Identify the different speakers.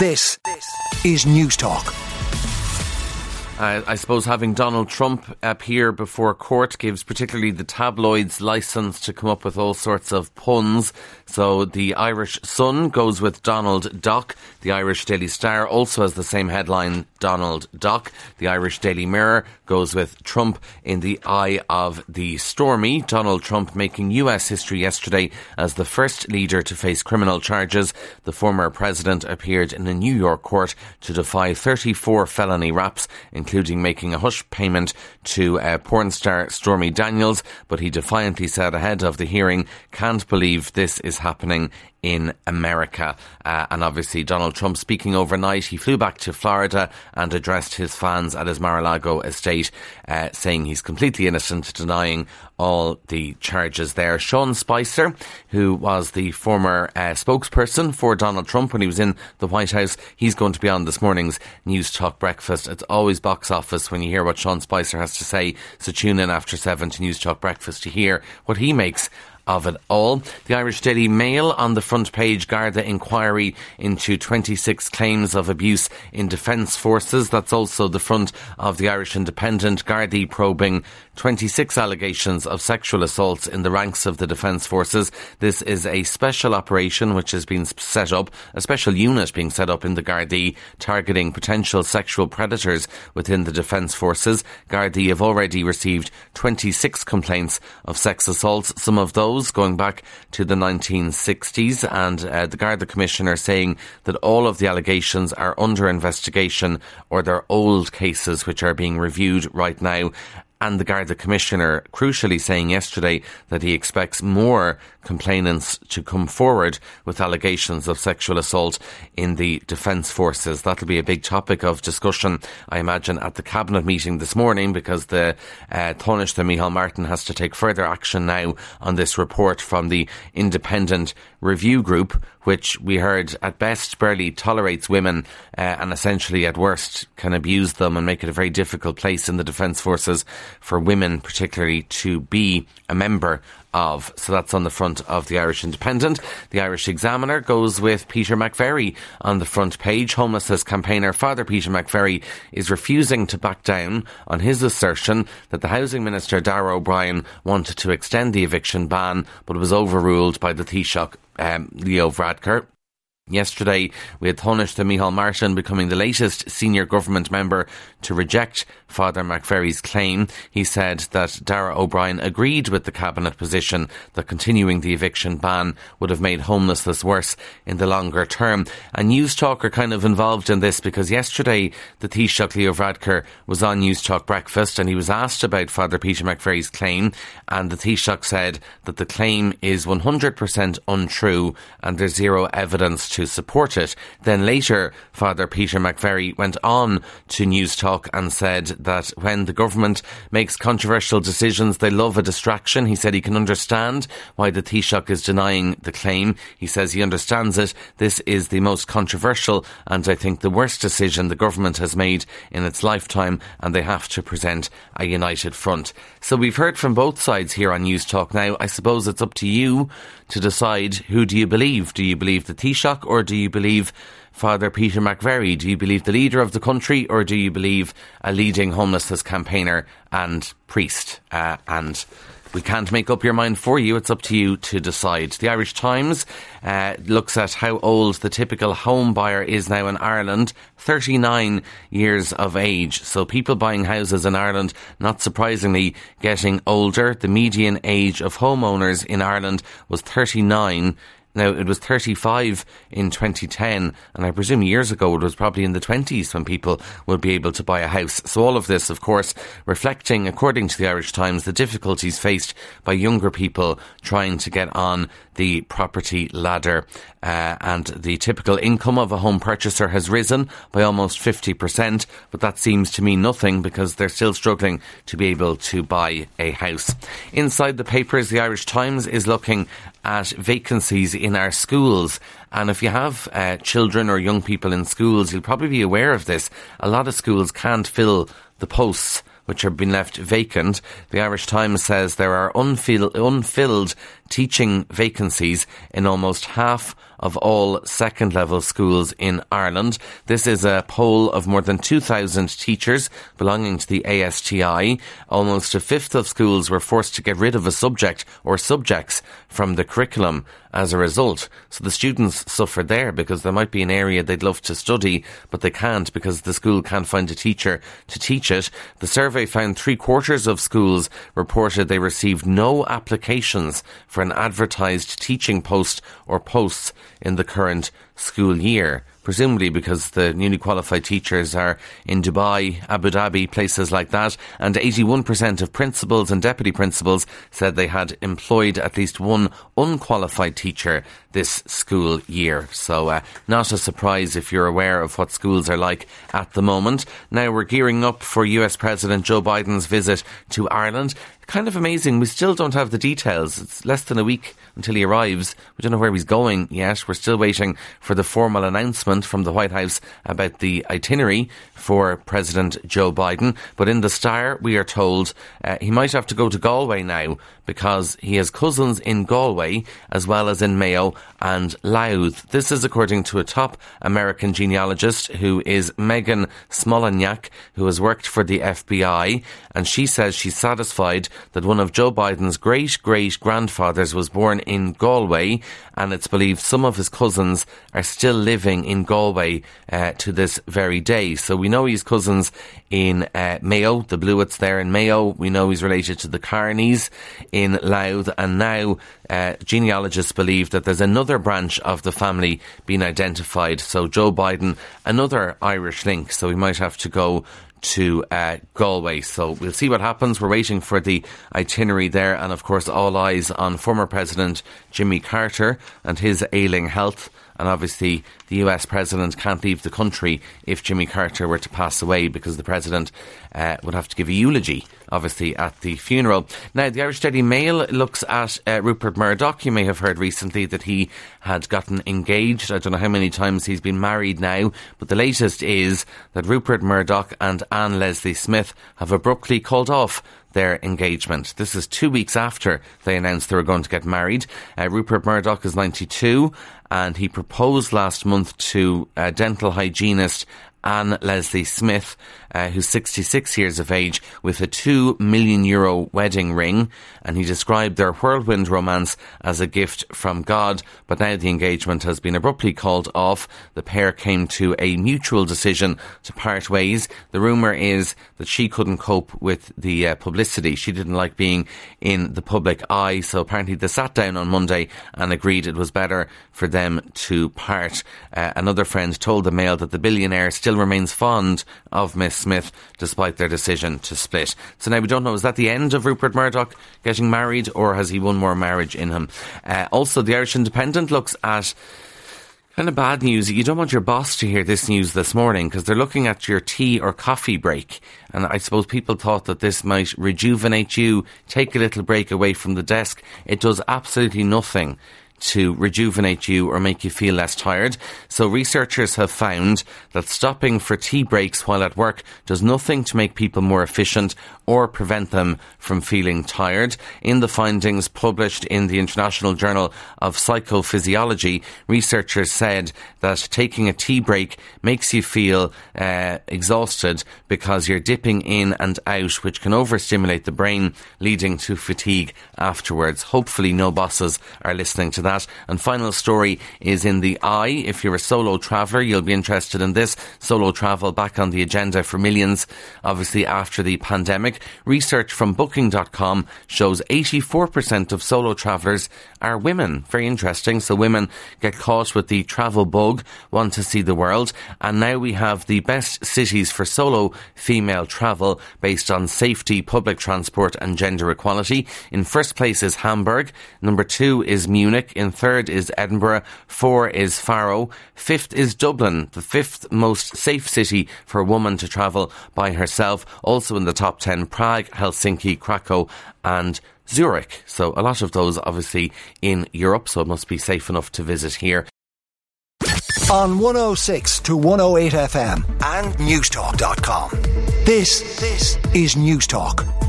Speaker 1: This is News Talk.
Speaker 2: I suppose having Donald Trump appear before court gives particularly the tabloids license to come up with all sorts of puns. So the Irish Sun goes with Donald Duck. The Irish Daily Star also has the same headline, Donald Duck. The Irish Daily Mirror goes with Trump in the eye of the stormy. Donald Trump making US history yesterday as the first leader to face criminal charges. The former president appeared in a New York court to defy 34 felony raps, including making a hush payment to uh, porn star Stormy Daniels, but he defiantly said ahead of the hearing, can't believe this is happening in America. Uh, and obviously, Donald Trump speaking overnight, he flew back to Florida and addressed his fans at his Mar-a-Lago estate, uh, saying he's completely innocent, denying all the charges there. Sean Spicer, who was the former uh, spokesperson for Donald Trump when he was in the White House, he's going to be on this morning's News Talk Breakfast. It's always box office when you hear what Sean Spicer has to say, so tune in after seven to News Talk Breakfast to hear what he makes of it all. The Irish Daily Mail on the front page, Garda inquiry into 26 claims of abuse in defence forces. That's also the front of the Irish Independent, Gardaí probing 26 allegations of sexual assaults in the ranks of the defence forces. This is a special operation which has been set up, a special unit being set up in the Gardaí targeting potential sexual predators within the defence forces. Gardaí have already received 26 complaints of sex assaults, some of those going back to the 1960s, and uh, the Garda Commissioner saying that all of the allegations are under investigation or they're old cases which are being reviewed right now. And the Garda Commissioner crucially saying yesterday that he expects more complainants to come forward with allegations of sexual assault in the Defence Forces. That'll be a big topic of discussion, I imagine, at the Cabinet meeting this morning because the uh, Taoiseach Micheál Martin has to take further action now on this report from the Independent Review Group, which we heard at best barely tolerates women uh, and essentially at worst can abuse them and make it a very difficult place in the Defence Forces for women, particularly, to be a member of. So that's on the front of the Irish Independent. The Irish Examiner goes with Peter McVerry on the front page. Homelessness campaigner Father Peter McVerry is refusing to back down on his assertion that the Housing Minister Darragh O'Brien wanted to extend the eviction ban, but was overruled by the Taoiseach um, Leo Varadkar. Yesterday, had Taoiseach Micheál Martin becoming the latest senior government member to reject Father McVerry's claim. He said that Darragh O'Brien agreed with the cabinet position that continuing the eviction ban would have made homelessness worse in the longer term. And News Talk are kind of involved in this because yesterday the Taoiseach Leo Varadkar was on News Talk Breakfast and he was asked about Father Peter McVerry's claim and the Taoiseach said that the claim is 100% untrue and there's zero evidence to support it. Then later, Father Peter McVerry went on to News Talk and said that when the government makes controversial decisions, they love a distraction. He said he can understand why the Taoiseach is denying the claim. He says he understands it. This is the most controversial and I think the worst decision the government has made in its lifetime and they have to present a united front. So we've heard from both sides here on News Talk now. I suppose it's up to you to decide who do you believe? Do you believe the Taoiseach or do you believe Father Peter McVerry? Do you believe the leader of the country or do you believe a leading homelessness campaigner and priest? Uh, and we can't make up your mind for you. It's up to you to decide. The Irish Times uh, looks at how old the typical home buyer is now in Ireland 39 years of age. So people buying houses in Ireland, not surprisingly, getting older. The median age of homeowners in Ireland was 39 now, it was 35 in 2010, and I presume years ago it was probably in the 20s when people would be able to buy a house. So, all of this, of course, reflecting, according to the Irish Times, the difficulties faced by younger people trying to get on the property ladder. Uh, and the typical income of a home purchaser has risen by almost 50%, but that seems to mean nothing because they're still struggling to be able to buy a house. Inside the papers, the Irish Times is looking at vacancies in our schools. And if you have uh, children or young people in schools, you'll probably be aware of this. A lot of schools can't fill the posts which have been left vacant. The Irish Times says there are unfill- unfilled teaching vacancies in almost half of all second level schools in Ireland. This is a poll of more than 2,000 teachers belonging to the ASTI. Almost a fifth of schools were forced to get rid of a subject or subjects from the curriculum as a result. So the students suffer there because there might be an area they'd love to study, but they can't because the school can't find a teacher to teach it. The survey found three quarters of schools reported they received no applications for an advertised teaching post or posts in the current school year presumably because the newly qualified teachers are in Dubai, Abu Dhabi, places like that, and 81% of principals and deputy principals said they had employed at least one unqualified teacher this school year. So, uh, not a surprise if you're aware of what schools are like at the moment. Now we're gearing up for US President Joe Biden's visit to Ireland. Kind of amazing. We still don't have the details. It's less than a week until he arrives. We don't know where he's going yet. We're still waiting for the formal announcement from the White House about the itinerary for President Joe Biden. But in the Star, we are told uh, he might have to go to Galway now because he has cousins in Galway as well as in Mayo and Louth. This is according to a top American genealogist who is Megan Smolenyak, who has worked for the FBI, and she says she's satisfied that one of Joe Biden's great great grandfathers was born in Galway, and it's believed some of his cousins are still living in Galway uh, to this very day. So we know he's cousins in uh, Mayo, the Blewitts there in Mayo. We know he's related to the Carneys in Louth, and now uh, genealogists believe that there's another branch of the family being identified. So Joe Biden, another Irish link. So we might have to go to uh, Galway. So we'll see what happens. We're waiting for the itinerary there, and of course, all eyes on former President Jimmy Carter and his ailing health. And obviously, the US president can't leave the country if Jimmy Carter were to pass away because the president uh, would have to give a eulogy, obviously, at the funeral. Now, the Irish Daily Mail looks at uh, Rupert Murdoch. You may have heard recently that he had gotten engaged. I don't know how many times he's been married now, but the latest is that Rupert Murdoch and Anne Leslie Smith have abruptly called off their engagement. This is two weeks after they announced they were going to get married. Uh, Rupert Murdoch is 92 and he proposed last month to a dental hygienist Anne Leslie Smith, uh, who's 66 years of age, with a 2 million euro wedding ring. And he described their whirlwind romance as a gift from God. But now the engagement has been abruptly called off. The pair came to a mutual decision to part ways. The rumour is that she couldn't cope with the uh, publicity. She didn't like being in the public eye. So apparently they sat down on Monday and agreed it was better for them to part. Uh, another friend told the Mail that the billionaire still remains fond of Miss Smith despite their decision to split. So now we don't know, is that the end of Rupert Murdoch getting married or has he one more marriage in him? Uh, also, the Irish Independent looks at Kind of bad news. You don't want your boss to hear this news this morning because they're looking at your tea or coffee break. And I suppose people thought that this might rejuvenate you, take a little break away from the desk. It does absolutely nothing to rejuvenate you or make you feel less tired. So researchers have found that stopping for tea breaks while at work does nothing to make people more efficient or prevent them from feeling tired. In the findings published in the International Journal of Psychophysiology, researchers said that taking a tea break makes you feel uh, exhausted because you're dipping in and out, which can overstimulate the brain, leading to fatigue afterwards. Hopefully, no bosses are listening to that that. And final story is in the eye. If you're a solo traveller, you'll be interested in this. Solo travel back on the agenda for millions, obviously after the pandemic. Research from booking.com shows 84% of solo travellers are women. Very interesting. So women get caught with the travel bug, want to see the world. And now we have the best cities for solo female travel based on safety, public transport and gender equality. In first place is Hamburg. Number two is Munich. In third is Edinburgh. Four is Faro. Fifth is Dublin, the fifth most safe city for a woman to travel by herself. Also in the top ten, Prague, Helsinki, Krakow, and Zurich. So a lot of those obviously in Europe, so it must be safe enough to visit here.
Speaker 1: On 106 to 108 FM and Newstalk.com. This, this is Newstalk.